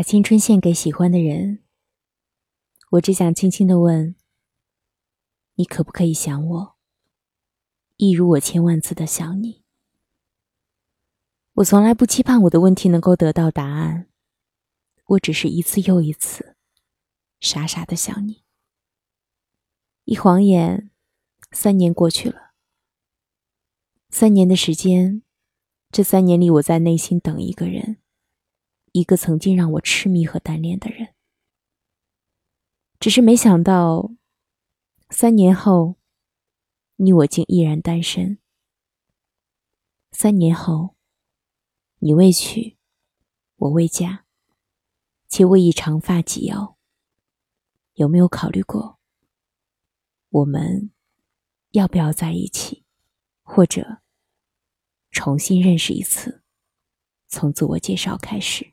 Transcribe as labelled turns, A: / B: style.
A: 把青春献给喜欢的人，我只想轻轻的问：你可不可以想我？一如我千万次的想你。我从来不期盼我的问题能够得到答案，我只是一次又一次，傻傻的想你。一晃眼，三年过去了。三年的时间，这三年里，我在内心等一个人，一个曾经让我痴迷和单恋的人。只是没想到，三年后，你我竟依然单身。三年后。你未娶，我未嫁，且我已长发及腰。有没有考虑过，我们要不要在一起，或者重新认识一次，从自我介绍开始？